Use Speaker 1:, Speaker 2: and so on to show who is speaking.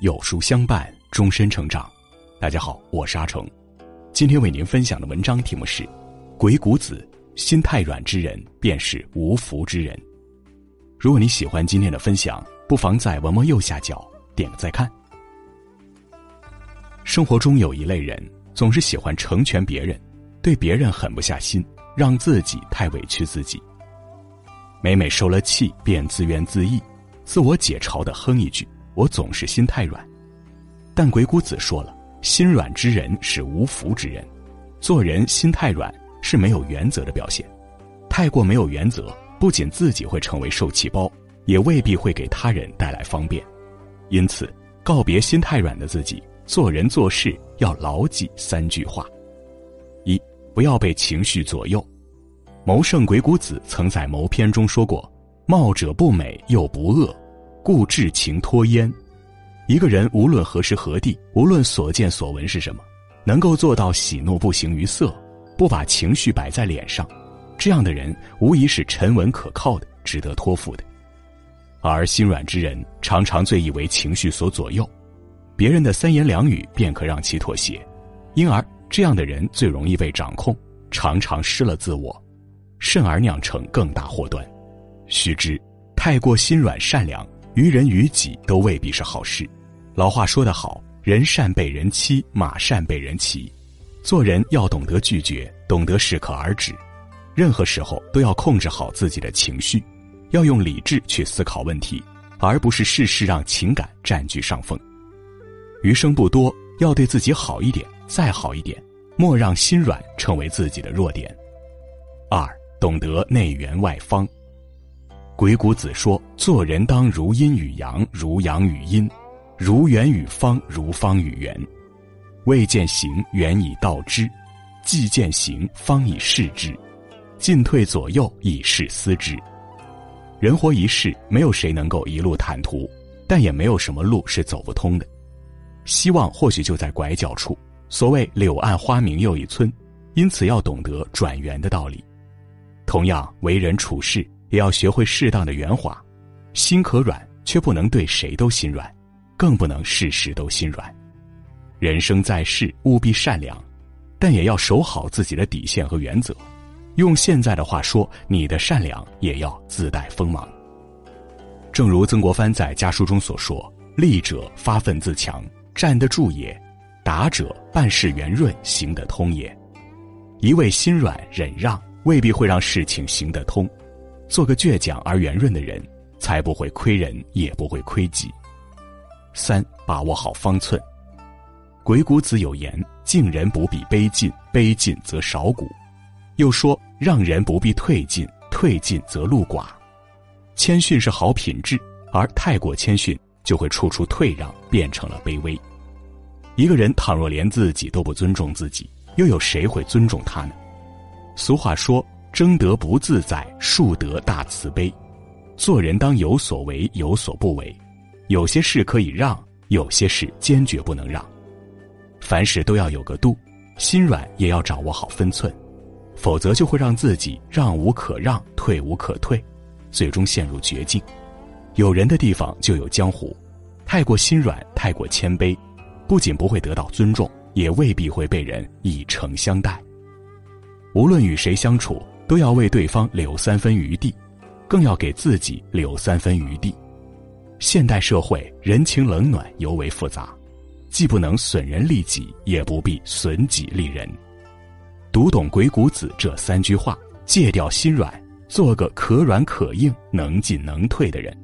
Speaker 1: 有书相伴，终身成长。大家好，我是阿成，今天为您分享的文章题目是《鬼谷子：心太软之人便是无福之人》。如果你喜欢今天的分享，不妨在文末右下角点个再看。生活中有一类人，总是喜欢成全别人，对别人狠不下心，让自己太委屈自己。每每受了气，便自怨自艾。自我解嘲的哼一句：“我总是心太软。”但鬼谷子说了：“心软之人是无福之人。”做人心太软是没有原则的表现，太过没有原则，不仅自己会成为受气包，也未必会给他人带来方便。因此，告别心太软的自己，做人做事要牢记三句话：一、不要被情绪左右。谋圣鬼谷子曾在谋篇中说过。貌者不美又不恶，故至情托焉。一个人无论何时何地，无论所见所闻是什么，能够做到喜怒不形于色，不把情绪摆在脸上，这样的人无疑是沉稳可靠的，值得托付的。而心软之人，常常最易为情绪所左右，别人的三言两语便可让其妥协，因而这样的人最容易被掌控，常常失了自我，甚而酿成更大祸端。须知，太过心软善良，于人于己都未必是好事。老话说得好：“人善被人欺，马善被人骑。”做人要懂得拒绝，懂得适可而止。任何时候都要控制好自己的情绪，要用理智去思考问题，而不是事事让情感占据上风。余生不多，要对自己好一点，再好一点，莫让心软成为自己的弱点。二，懂得内圆外方。鬼谷子说：“做人当如阴与阳，如阳与阴，如圆与方，如方与圆。未见行，圆以道之；既见行，方以事之。进退左右，以事思之。人活一世，没有谁能够一路坦途，但也没有什么路是走不通的。希望或许就在拐角处。所谓柳暗花明又一村，因此要懂得转圆的道理。同样，为人处事。”也要学会适当的圆滑，心可软，却不能对谁都心软，更不能事事都心软。人生在世，务必善良，但也要守好自己的底线和原则。用现在的话说，你的善良也要自带锋芒。正如曾国藩在家书中所说：“立者发愤自强，站得住也；达者办事圆润，行得通也。”一味心软忍让，未必会让事情行得通。做个倔强而圆润的人，才不会亏人，也不会亏己。三，把握好方寸。鬼谷子有言：“敬人不必卑进，卑进则少古。”又说：“让人不必退进，退进则路寡。”谦逊是好品质，而太过谦逊就会处处退让，变成了卑微。一个人倘若连自己都不尊重自己，又有谁会尊重他呢？俗话说。争得不自在，树得大慈悲。做人当有所为，有所不为。有些事可以让，有些事坚决不能让。凡事都要有个度，心软也要掌握好分寸，否则就会让自己让无可让，退无可退，最终陷入绝境。有人的地方就有江湖，太过心软，太过谦卑，不仅不会得到尊重，也未必会被人以诚相待。无论与谁相处。都要为对方留三分余地，更要给自己留三分余地。现代社会人情冷暖尤为复杂，既不能损人利己，也不必损己利人。读懂鬼谷子这三句话，戒掉心软，做个可软可硬、能进能退的人。